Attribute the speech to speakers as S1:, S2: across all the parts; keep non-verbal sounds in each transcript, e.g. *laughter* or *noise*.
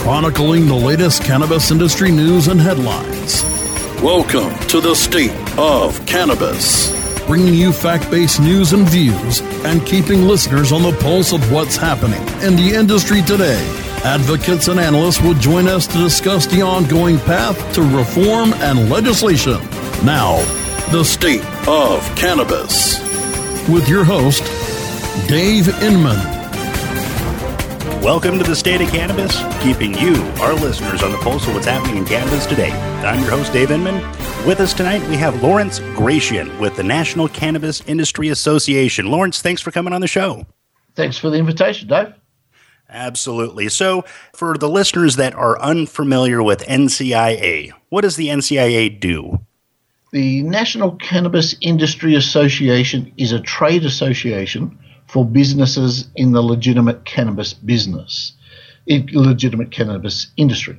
S1: chronicling the latest cannabis industry news and headlines. Welcome to the State of Cannabis, bringing you fact based news and views and keeping listeners on the pulse of what's happening in the industry today. Advocates and analysts will join us to discuss the ongoing path to reform and legislation. Now, the State of Cannabis, with your host, Dave Inman.
S2: Welcome to the State of Cannabis, keeping you, our listeners, on the pulse of what's happening in cannabis today. I'm your host, Dave Inman. With us tonight, we have Lawrence Gratian with the National Cannabis Industry Association. Lawrence, thanks for coming on the show.
S3: Thanks for the invitation, Dave.
S2: Absolutely. So, for the listeners that are unfamiliar with NCIA, what does the NCIA do?
S3: The National Cannabis Industry Association is a trade association for businesses in the legitimate cannabis business, legitimate cannabis industry.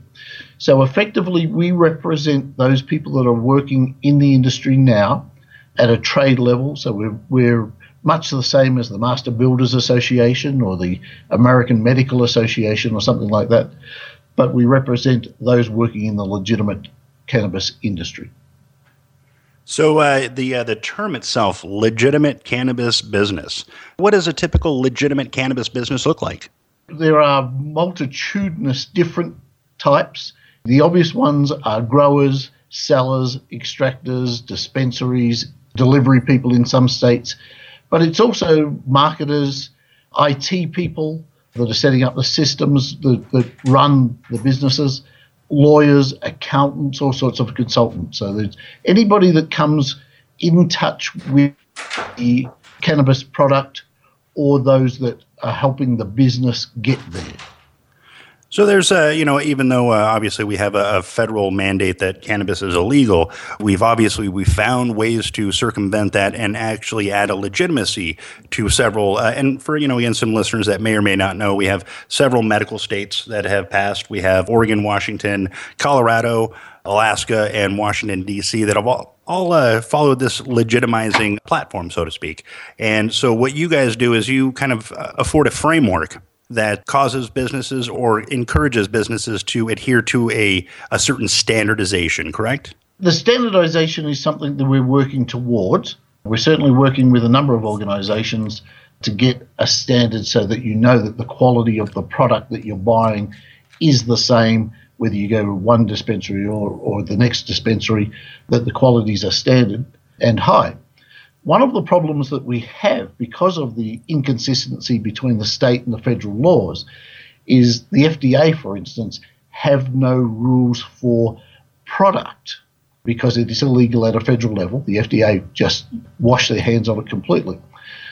S3: So effectively, we represent those people that are working in the industry now at a trade level. So we're, we're much the same as the Master Builders Association or the American Medical Association or something like that, but we represent those working in the legitimate cannabis industry.
S2: So uh, the uh, the term itself, legitimate cannabis business. What does a typical legitimate cannabis business look like?
S3: There are multitudinous different types. The obvious ones are growers, sellers, extractors, dispensaries, delivery people in some states, but it's also marketers, IT people that are setting up the systems that, that run the businesses lawyers, accountants, all sorts of consultants. So there's anybody that comes in touch with the cannabis product or those that are helping the business get there.
S2: So there's a, you know, even though uh, obviously we have a, a, federal mandate that cannabis is illegal, we've obviously we found ways to circumvent that and actually add a legitimacy to several. Uh, and for you know, again, some listeners that may or may not know, we have several medical states that have passed. We have Oregon, Washington, Colorado, Alaska, and Washington D.C. that have all all uh, followed this legitimizing platform, so to speak. And so, what you guys do is you kind of uh, afford a framework that causes businesses or encourages businesses to adhere to a, a certain standardization, correct?
S3: The standardization is something that we're working towards. We're certainly working with a number of organizations to get a standard so that you know that the quality of the product that you're buying is the same whether you go to one dispensary or, or the next dispensary, that the qualities are standard and high. One of the problems that we have because of the inconsistency between the state and the federal laws is the FDA, for instance, have no rules for product because it is illegal at a federal level. The FDA just wash their hands of it completely.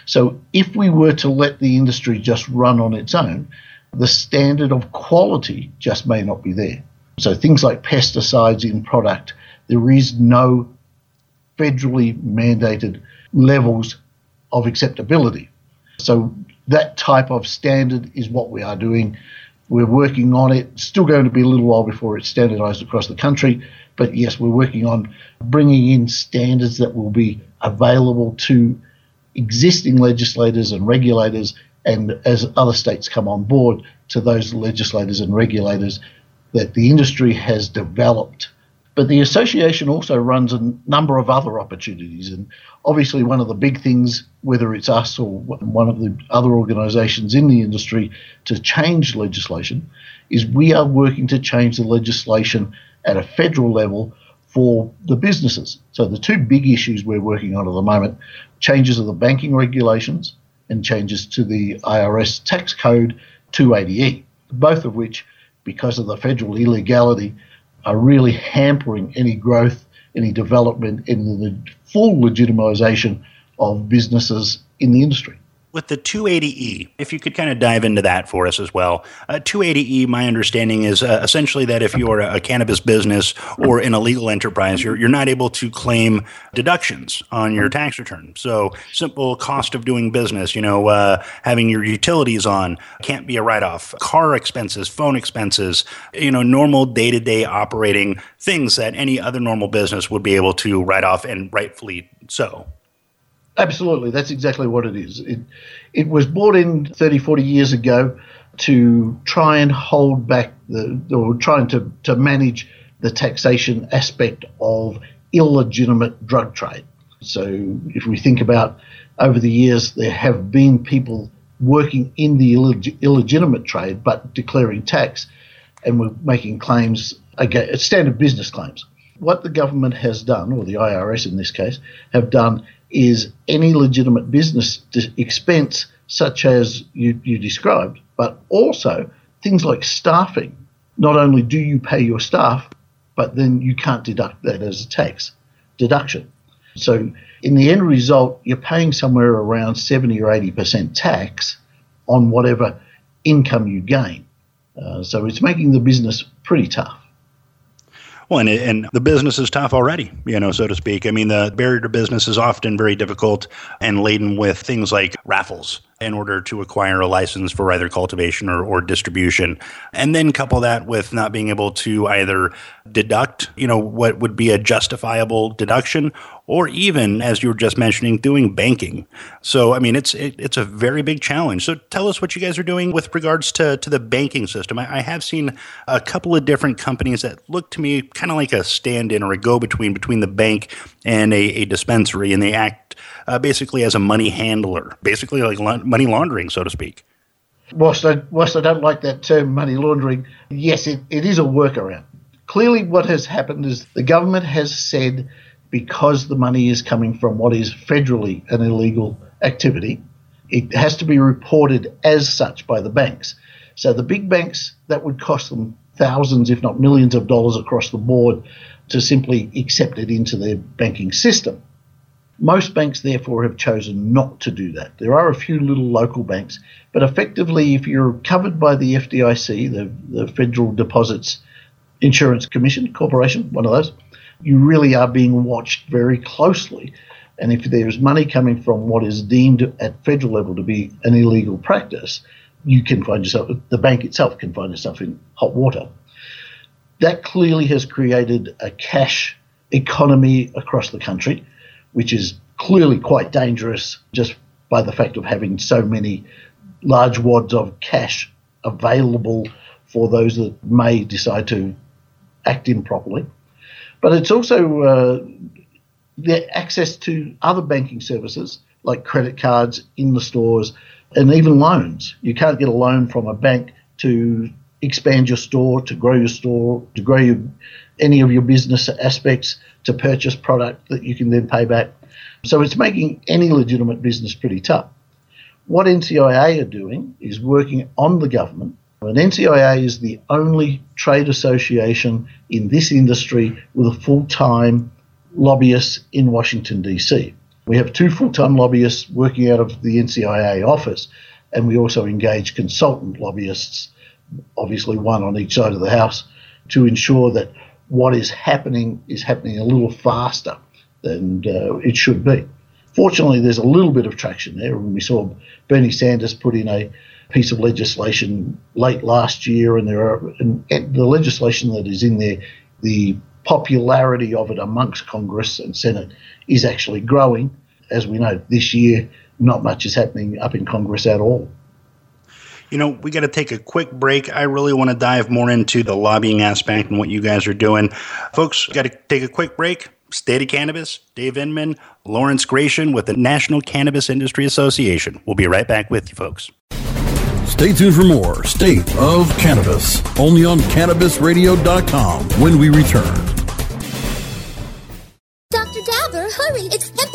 S3: So if we were to let the industry just run on its own, the standard of quality just may not be there. So things like pesticides in product, there is no federally mandated levels of acceptability. So that type of standard is what we are doing. We're working on it. Still going to be a little while before it's standardized across the country. But yes, we're working on bringing in standards that will be available to existing legislators and regulators, and as other states come on board, to those legislators and regulators that the industry has developed but the association also runs a number of other opportunities. And obviously, one of the big things, whether it's us or one of the other organizations in the industry to change legislation, is we are working to change the legislation at a federal level for the businesses. So, the two big issues we're working on at the moment changes of the banking regulations and changes to the IRS tax code 280E, both of which, because of the federal illegality, are really hampering any growth, any development in the full legitimization of businesses in the industry
S2: with the 280E, if you could kind of dive into that for us as well. Uh, 280E, my understanding is uh, essentially that if you're a, a, cannabis business or an illegal enterprise, you're, you're not able to claim deductions on your tax return. So, simple cost of doing business, you know, uh, having your utilities on can't be a write off, car expenses, phone expenses, you know, normal day to day operating things that any other normal business would be able to write off and rightfully so.
S3: Absolutely, that's exactly what it is. It, it was brought in 30, 40 years ago to try and hold back the, or trying to, to manage the taxation aspect of illegitimate drug trade. So if we think about over the years, there have been people working in the illeg- illegitimate trade but declaring tax and we're making claims, again, standard business claims. What the government has done, or the IRS in this case, have done is any legitimate business expense, such as you, you described, but also things like staffing. Not only do you pay your staff, but then you can't deduct that as a tax deduction. So, in the end result, you're paying somewhere around 70 or 80% tax on whatever income you gain. Uh, so, it's making the business pretty tough.
S2: Well, and, and the business is tough already, you know, so to speak. I mean, the barrier to business is often very difficult and laden with things like raffles in order to acquire a license for either cultivation or, or distribution. And then couple that with not being able to either deduct, you know, what would be a justifiable deduction or even as you were just mentioning doing banking. So I mean it's it, it's a very big challenge. So tell us what you guys are doing with regards to to the banking system. I, I have seen a couple of different companies that look to me kind of like a stand-in or a go-between between the bank and a, a dispensary and they act uh, basically as a money handler, basically like la- money laundering, so to speak.
S3: Whilst I, whilst I don't like that term, money laundering, yes, it, it is a workaround. Clearly, what has happened is the government has said because the money is coming from what is federally an illegal activity, it has to be reported as such by the banks. So the big banks, that would cost them thousands, if not millions of dollars across the board to simply accept it into their banking system. Most banks, therefore, have chosen not to do that. There are a few little local banks, but effectively, if you're covered by the FDIC, the, the Federal Deposits Insurance Commission Corporation, one of those, you really are being watched very closely. And if there's money coming from what is deemed at federal level to be an illegal practice, you can find yourself, the bank itself can find itself in hot water. That clearly has created a cash economy across the country which is clearly quite dangerous just by the fact of having so many large wads of cash available for those that may decide to act improperly. But it's also uh, the access to other banking services like credit cards in the stores and even loans. You can't get a loan from a bank to expand your store, to grow your store, to grow your, any of your business aspects, to purchase product that you can then pay back. So it's making any legitimate business pretty tough. What NCIA are doing is working on the government. And NCIA is the only trade association in this industry with a full time lobbyist in Washington, D.C. We have two full time lobbyists working out of the NCIA office, and we also engage consultant lobbyists, obviously one on each side of the House, to ensure that what is happening is happening a little faster than uh, it should be. Fortunately, there's a little bit of traction there. and We saw Bernie Sanders put in a piece of legislation late last year, and there are and, the legislation that is in there, the popularity of it amongst Congress and Senate is actually growing. As we know, this year, not much is happening up in Congress at all.
S2: You know, we got to take a quick break. I really want to dive more into the lobbying aspect and what you guys are doing. Folks, got to take a quick break. State of Cannabis, Dave Inman, Lawrence Gratian with the National Cannabis Industry Association. We'll be right back with you, folks.
S1: Stay tuned for more State of Cannabis, only on CannabisRadio.com when we return. Dr.
S4: Dabber, hurry! Its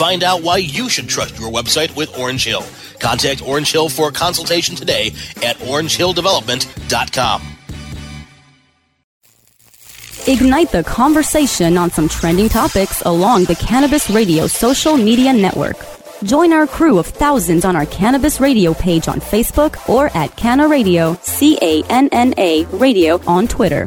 S5: Find out why you should trust your website with Orange Hill. Contact Orange Hill for a consultation today at orangehilldevelopment.com.
S6: Ignite the conversation on some trending topics along the Cannabis Radio social media network. Join our crew of thousands on our Cannabis Radio page on Facebook or at Canna Radio, C A N N A Radio on Twitter.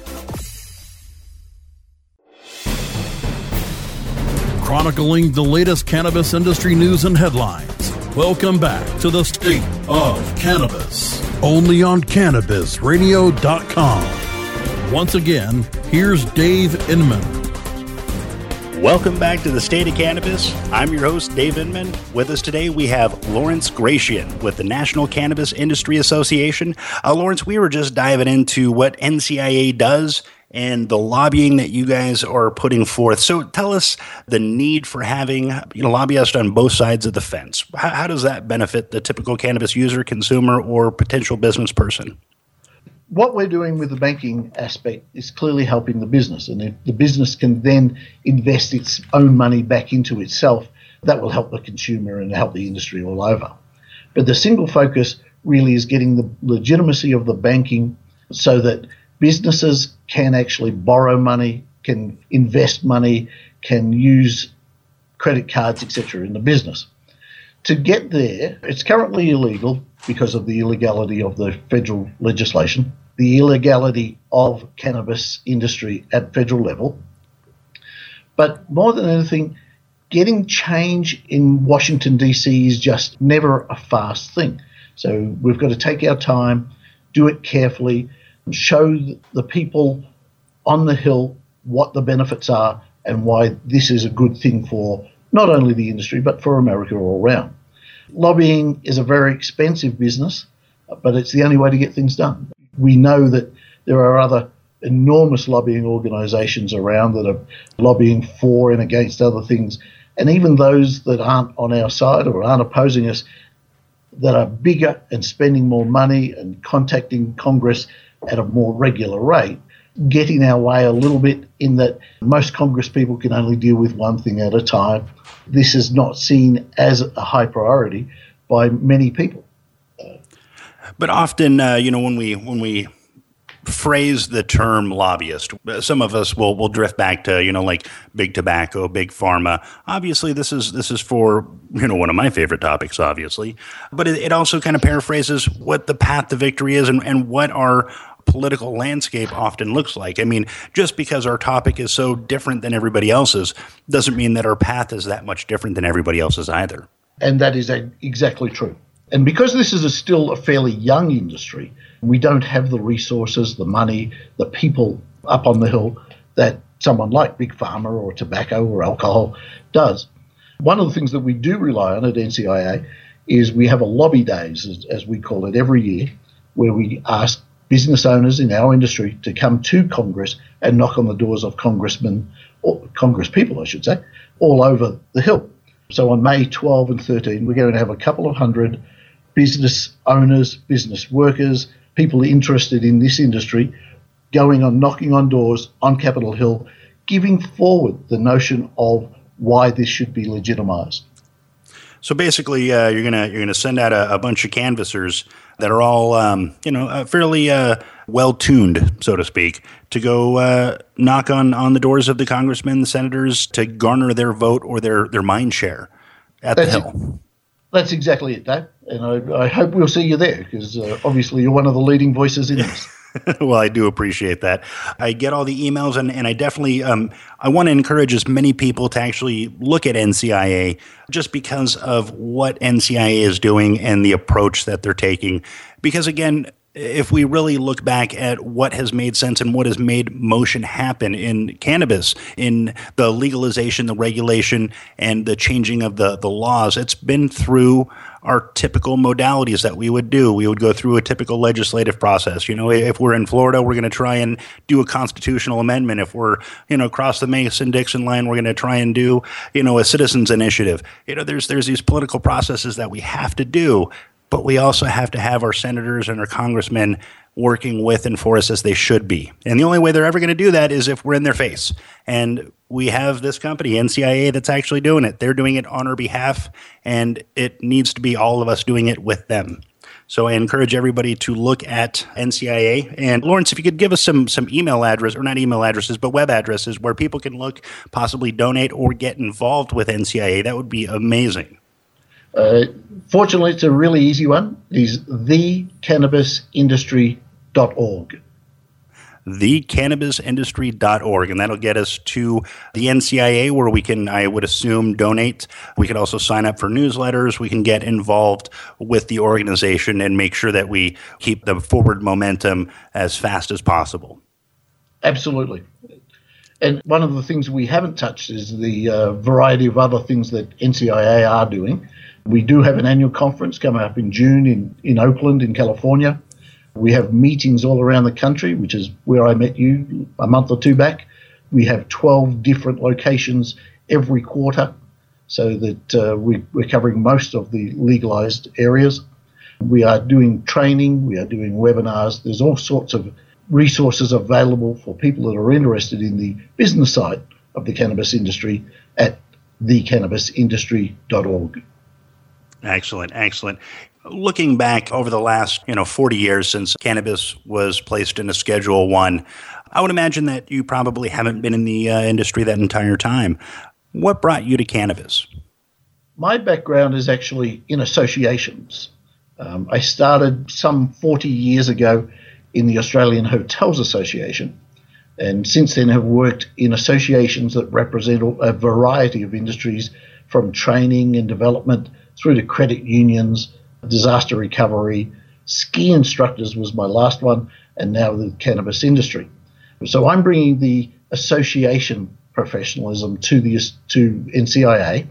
S1: Chronicling the latest cannabis industry news and headlines. Welcome back to the State of Cannabis, only on CannabisRadio.com. Once again, here's Dave Inman.
S2: Welcome back to the State of Cannabis. I'm your host, Dave Inman. With us today, we have Lawrence Gratian with the National Cannabis Industry Association. Uh, Lawrence, we were just diving into what NCIA does and the lobbying that you guys are putting forth. So tell us the need for having you know lobbyists on both sides of the fence. How, how does that benefit the typical cannabis user, consumer, or potential business person?
S3: What we're doing with the banking aspect is clearly helping the business, and if the business can then invest its own money back into itself, that will help the consumer and help the industry all over. But the single focus really is getting the legitimacy of the banking so that businesses can actually borrow money, can invest money, can use credit cards, etc., in the business. To get there, it's currently illegal because of the illegality of the federal legislation, the illegality of cannabis industry at federal level. But more than anything, getting change in Washington, D.C. is just never a fast thing. So we've got to take our time, do it carefully, show the people on the Hill what the benefits are and why this is a good thing for not only the industry but for America all around. Lobbying is a very expensive business, but it's the only way to get things done. We know that there are other enormous lobbying organisations around that are lobbying for and against other things, and even those that aren't on our side or aren't opposing us that are bigger and spending more money and contacting Congress at a more regular rate, getting our way a little bit in that most Congress people can only deal with one thing at a time. This is not seen as a high priority by many people.
S2: But often, uh, you know, when we when we phrase the term lobbyist. Some of us will will drift back to you know like big tobacco, big pharma. Obviously, this is this is for you know one of my favorite topics, obviously, but it, it also kind of paraphrases what the path to victory is and, and what our political landscape often looks like. I mean, just because our topic is so different than everybody else's doesn't mean that our path is that much different than everybody else's either.
S3: And that is exactly true. And because this is a still a fairly young industry, we don't have the resources, the money, the people up on the hill that someone like Big Pharma or tobacco or alcohol does. One of the things that we do rely on at NCIA is we have a lobby days, as, as we call it, every year, where we ask business owners in our industry to come to Congress and knock on the doors of congressmen, or Congress people, I should say, all over the Hill. So on May 12 and 13, we're going to have a couple of hundred business owners, business workers, people interested in this industry going on knocking on doors on Capitol Hill, giving forward the notion of why this should be legitimized.
S2: So basically, uh, you're gonna you're gonna send out a, a, bunch of canvassers that are all um, you know uh, fairly uh, well tuned, so to speak, to go uh, knock on on the doors of the congressmen, the senators, to garner their vote or their their mind share at that's the Hill. It.
S3: That's exactly it, Dave. And I, I, hope we'll see you there because uh, obviously you're one of the leading voices in this. *laughs*
S2: well, I do appreciate that. I get all the emails, and, and I definitely um, I want to encourage as many people to actually look at NCIA just because of what NCIA is doing and the approach that they're taking. Because again, if we really look back at what has made sense and what has made motion happen in cannabis, in the legalization, the regulation, and the changing of the, the laws, it's been through our typical modalities that we would do. We would go through a typical legislative process. You know, if we're in Florida, we're going to try and do a constitutional amendment. If we're, you know, across the Mason Dixon line, we're going to try and do, you know, a citizens initiative. You know, there's there's these political processes that we have to do but we also have to have our senators and our congressmen working with and for us as they should be. And the only way they're ever going to do that is if we're in their face. And we have this company, NCIA, that's actually doing it. They're doing it on our behalf, and it needs to be all of us doing it with them. So I encourage everybody to look at NCIA. And Lawrence, if you could give us some some email address, or not email addresses, but web addresses where people can look, possibly donate or get involved with NCIA, that would be amazing.
S3: Uh, fortunately, it's a really easy one. It is thecannabisindustry.org.
S2: Thecannabisindustry.org, and that'll get us to the NCIA where we can, I would assume, donate. We can also sign up for newsletters. We can get involved with the organization and make sure that we keep the forward momentum as fast as possible.
S3: Absolutely. And one of the things we haven't touched is the uh, variety of other things that NCIA are doing. We do have an annual conference coming up in June in, in Oakland, in California. We have meetings all around the country, which is where I met you a month or two back. We have 12 different locations every quarter so that uh, we, we're covering most of the legalized areas. We are doing training, we are doing webinars. There's all sorts of resources available for people that are interested in the business side of the cannabis industry at thecannabisindustry.org.
S2: Excellent, excellent. Looking back over the last, you know, 40 years since cannabis was placed in a Schedule 1, I would imagine that you probably haven't been in the uh, industry that entire time. What brought you to cannabis?
S3: My background is actually in associations. Um, I started some 40 years ago in the Australian Hotels Association, and since then have worked in associations that represent a variety of industries from training and development through to credit unions, disaster recovery, ski instructors was my last one, and now the cannabis industry. So I'm bringing the association professionalism to the to NCIA.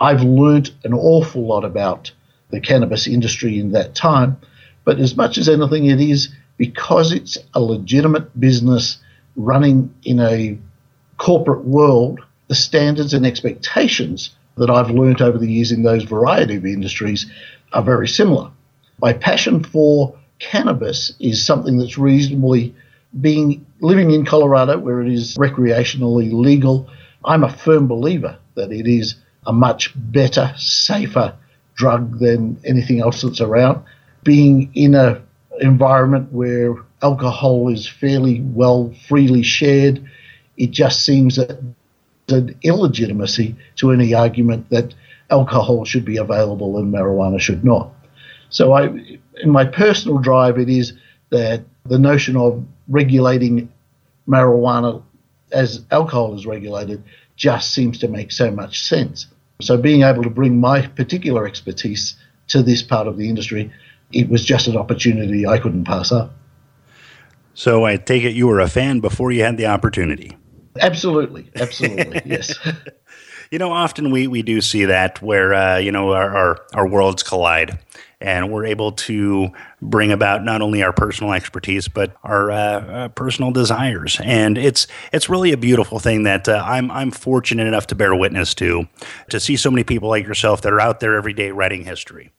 S3: I've learned an awful lot about the cannabis industry in that time, but as much as anything, it is because it's a legitimate business running in a corporate world. The standards and expectations that I've learnt over the years in those variety of industries are very similar. My passion for cannabis is something that's reasonably being living in Colorado where it is recreationally legal. I'm a firm believer that it is a much better, safer drug than anything else that's around. Being in a environment where alcohol is fairly well freely shared, it just seems that an illegitimacy to any argument that alcohol should be available and marijuana should not. So, I, in my personal drive, it is that the notion of regulating marijuana as alcohol is regulated just seems to make so much sense. So, being able to bring my particular expertise to this part of the industry, it was just an opportunity I couldn't pass up.
S2: So, I take it you were a fan before you had the opportunity.
S3: Absolutely, absolutely, *laughs* yes. *laughs*
S2: You know, often we, we do see that where uh, you know our, our, our worlds collide, and we're able to bring about not only our personal expertise but our uh, uh, personal desires, and it's it's really a beautiful thing that uh, I'm I'm fortunate enough to bear witness to, to see so many people like yourself that are out there every day writing history,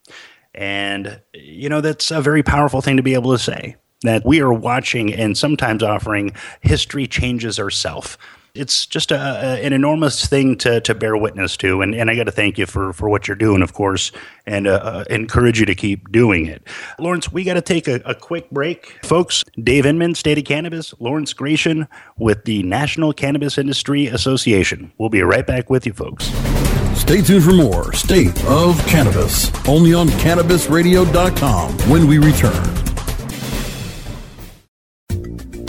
S2: and you know that's a very powerful thing to be able to say that we are watching and sometimes offering history changes ourselves it's just a, an enormous thing to, to bear witness to. And, and I got to thank you for, for what you're doing, of course, and uh, uh, encourage you to keep doing it. Lawrence, we got to take a, a, quick break. Folks, Dave Inman, State of Cannabis, Lawrence Gratian with the National Cannabis Industry Association. We'll be right back with you, folks.
S1: Stay tuned for more State of Cannabis, only on CannabisRadio.com when we return.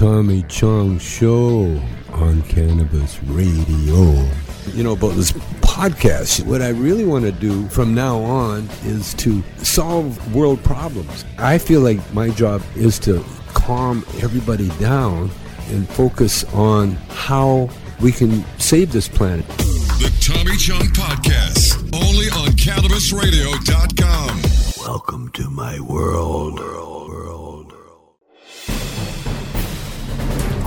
S7: Tommy Chong Show on Cannabis Radio. You know, about this podcast, what I really want to do from now on is to solve world problems. I feel like my job is to calm everybody down and focus on how we can save this planet.
S1: The Tommy Chong Podcast, only on CannabisRadio.com.
S7: Welcome to my world.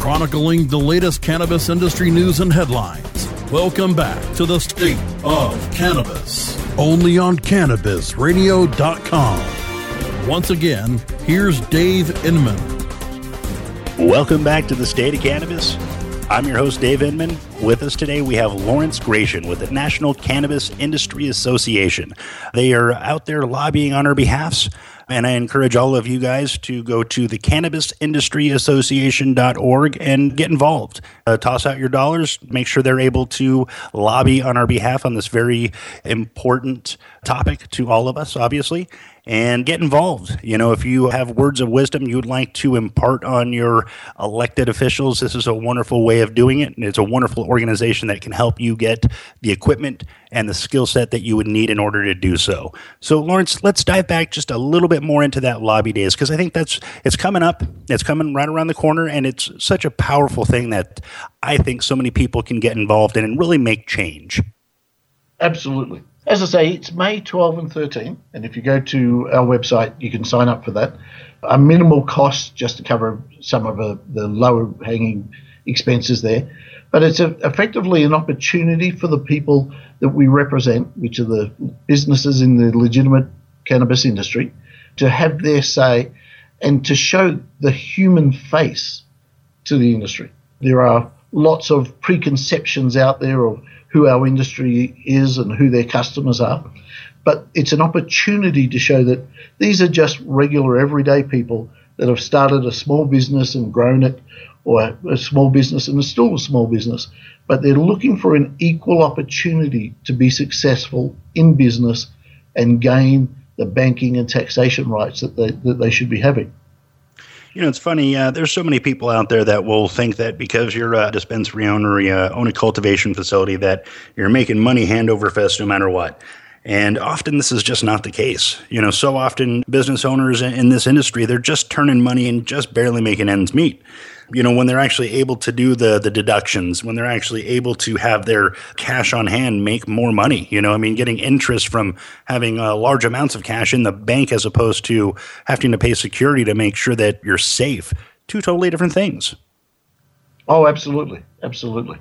S1: Chronicling the latest cannabis industry news and headlines. Welcome back to the State of Cannabis, only on CannabisRadio.com. Once again, here's Dave Inman.
S2: Welcome back to the State of Cannabis. I'm your host, Dave Inman. With us today, we have Lawrence Gratian with the National Cannabis Industry Association. They are out there lobbying on our behalfs, and I encourage all of you guys to go to the cannabisindustry.association.org and get involved. Uh, toss out your dollars, make sure they're able to lobby on our behalf on this very important topic to all of us, obviously and get involved. You know, if you have words of wisdom you would like to impart on your elected officials, this is a wonderful way of doing it. And it's a wonderful organization that can help you get the equipment and the skill set that you would need in order to do so. So, Lawrence, let's dive back just a little bit more into that lobby days because I think that's it's coming up. It's coming right around the corner, and it's such a powerful thing that I think so many people can get involved in and really make change.
S3: Absolutely. As I say, it's May 12 and 13, and if you go to our website, you can sign up for that. A minimal cost just to cover some of the, the lower hanging expenses there. But it's a, effectively an opportunity for the people that we represent, which are the businesses in the legitimate cannabis industry, to have their say and to show the human face to the industry. There are lots of preconceptions out there of who our industry is and who their customers are. But it's an opportunity to show that these are just regular, everyday people that have started a small business and grown it, or a small business and is still a small business. But they're looking for an equal opportunity to be successful in business and gain the banking and taxation rights that they, that they should be having.
S2: You know, it's funny. Uh, there's so many people out there that will think that because you're a dispensary owner, you uh, own a cultivation facility, that you're making money hand over fist no matter what. And often this is just not the case. You know, so often business owners in this industry, they're just turning money and just barely making ends meet you know when they're actually able to do the the deductions when they're actually able to have their cash on hand make more money you know i mean getting interest from having uh, large amounts of cash in the bank as opposed to having to pay security to make sure that you're safe two totally different things
S3: oh absolutely absolutely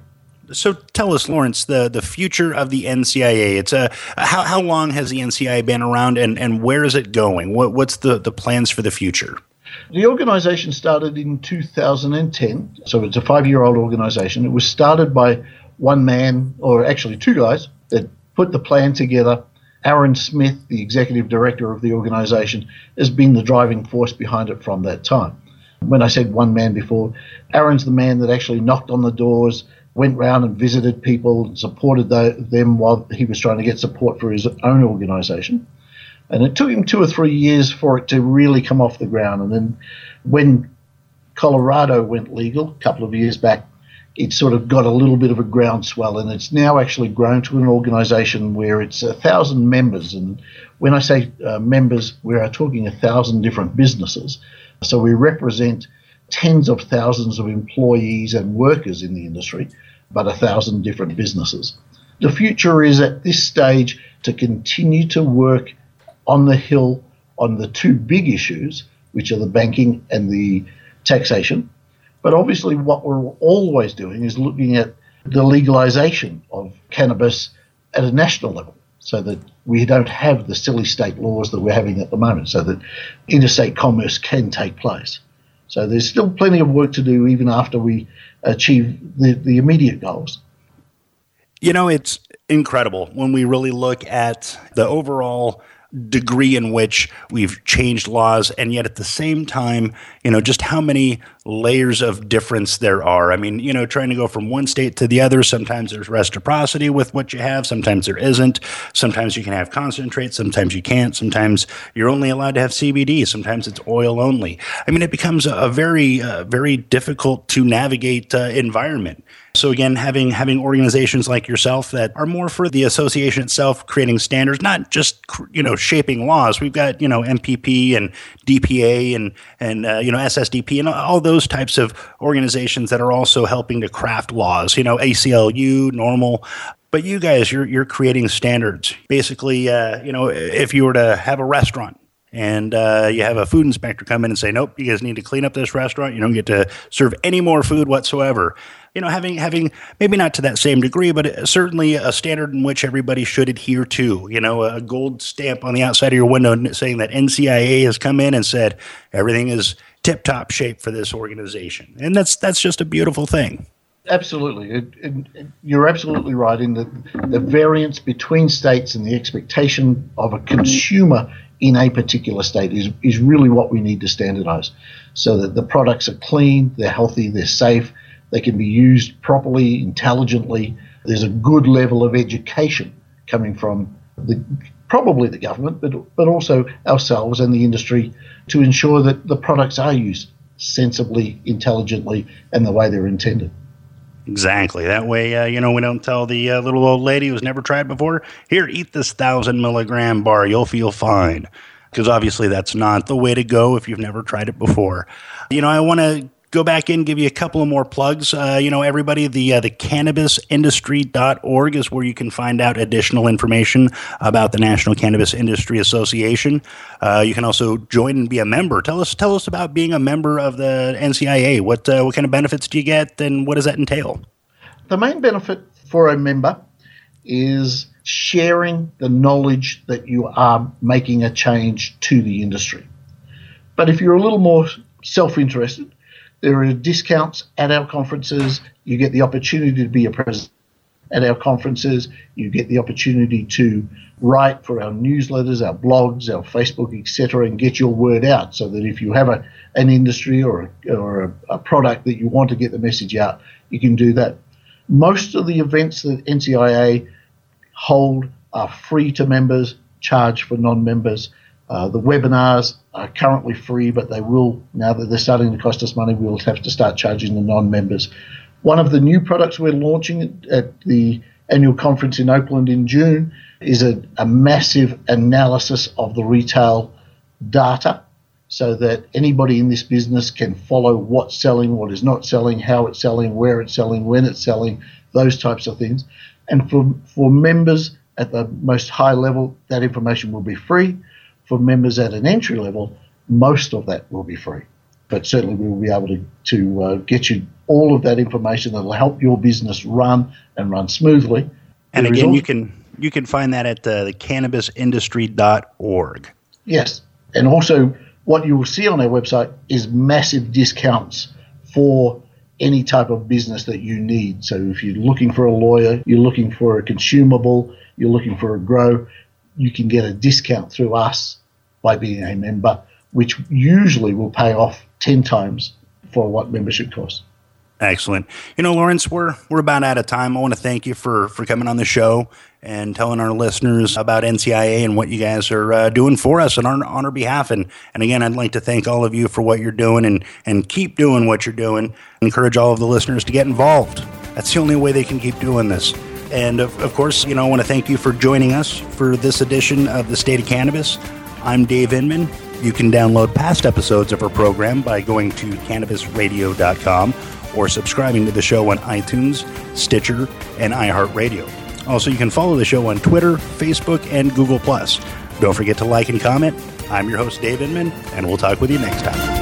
S2: so tell us, Lawrence, the, the future of the NCIA. It's a how, how long has the NCIA been around, and, and where is it going? What what's the, the plans for the future?
S3: The organization started in 2010, so it's a five year old organization. It was started by one man, or actually two guys, that put the plan together. Aaron Smith, the executive director of the organization, has been the driving force behind it from that time. When I said one man before, Aaron's the man that actually knocked on the doors, went round and visited people, supported the, them while he was trying to get support for his own organization. And it took him two or three years for it to really come off the ground. And then when Colorado went legal a couple of years back, it sort of got a little bit of a groundswell, and it's now actually grown to an organization where it's a thousand members. And when I say uh, members, we are talking a thousand different businesses. So we represent tens of thousands of employees and workers in the industry, but a thousand different businesses. The future is at this stage to continue to work on the Hill on the two big issues, which are the banking and the taxation. But obviously, what we're always doing is looking at the legalization of cannabis at a national level so that we don't have the silly state laws that we're having at the moment, so that interstate commerce can take place. So there's still plenty of work to do even after we achieve the, the immediate goals.
S2: You know, it's incredible when we really look at the overall degree in which we've changed laws and yet at the same time you know just how many layers of difference there are. I mean you know trying to go from one state to the other sometimes there's reciprocity with what you have sometimes there isn't. Sometimes you can have concentrate sometimes you can't. Sometimes you're only allowed to have cbd sometimes it's oil only. I mean it becomes a, very uh, very difficult to navigate uh, environment. So again, having having organizations like yourself that are more for the association itself, creating standards, not just you know shaping laws. We've got you know MPP and DPA and and uh, you know SSDP and all those types of organizations that are also helping to craft laws. You know ACLU, NORML. but you guys, you're you're creating standards. Basically, uh, you know, if you were to have a restaurant and uh, you have a food inspector come in and say, "Nope, you guys need to clean up this restaurant. You don't get to serve any more food whatsoever." You know, having having maybe not to that same degree, but certainly a standard in which everybody should adhere to. You know, a gold stamp on the outside of your window saying that NCIA has come in and said everything is tip top shape for this organization, and that's that's just a beautiful thing.
S3: Absolutely, it, it, you're absolutely right in that the variance between states and the expectation of a consumer in a particular state is is really what we need to standardize, so that the products are clean, they're healthy, they're safe, they can be used properly, intelligently. There's a good level of education coming from the, probably the government, but, but also ourselves and the industry to ensure that the products are used sensibly, intelligently, and the way they're intended.
S2: Exactly. That way, uh, you know, we don't tell the uh, little old lady who's never tried before, here, eat this thousand milligram bar, you'll feel fine. Because obviously, that's not the way to go if you've never tried it before. You know, I want to go back in, give you a couple of more plugs. Uh, you know, everybody, the uh, the cannabisindustry.org is where you can find out additional information about the National Cannabis Industry Association. Uh, you can also join and be a member. Tell us tell us about being a member of the NCIA. What uh, what kind of benefits do you get, and what does that entail?
S3: The main benefit for a member is sharing the knowledge that you are making a change to the industry. But if you're a little more self interested, there are discounts at our conferences. You get the opportunity to be a president at our conferences. You get the opportunity to write for our newsletters, our blogs, our Facebook, etc., and get your word out. So that if you have a, an industry or, a, or a, a product that you want to get the message out, you can do that. Most of the events that NCIA hold are free to members, charge for non-members. Uh, the webinars are currently free, but they will, now that they're starting to cost us money, we'll have to start charging the non members. One of the new products we're launching at the annual conference in Oakland in June is a, a massive analysis of the retail data so that anybody in this business can follow what's selling, what is not selling, how it's selling, where it's selling, when it's selling, those types of things. And for, for members at the most high level, that information will be free for members at an entry level, most of that will be free. But certainly we will be able to, to uh, get you all of that information that will help your business run and run smoothly.
S2: And again, also, you can you can find that at uh, the cannabisindustry.org.
S3: Yes. And also what you will see on our website is massive discounts for any type of business that you need. So if you're looking for a lawyer, you're looking for a consumable, you're looking for a grow, you can get a discount through us by being a member, which usually will pay off 10 times for what membership costs.
S2: Excellent. You know, Lawrence, we're we're about out of time. I want to thank you for for coming on the show and telling our listeners about NCIA and what you guys are uh, doing for us and on, on our behalf. And and again, I'd like to thank all of you for what you're doing and and keep doing what you're doing. Encourage all of the listeners to get involved. That's the only way they can keep doing this. And of, of course, you know, I want to thank you for joining us for this edition of the State of Cannabis. I'm Dave Inman. You can download past episodes of our program by going to cannabisradio.com or subscribing to the show on iTunes, Stitcher, and iHeartRadio. Also, you can follow the show on Twitter, Facebook, and Google. Don't forget to like and comment. I'm your host, Dave Inman, and we'll talk with you next time.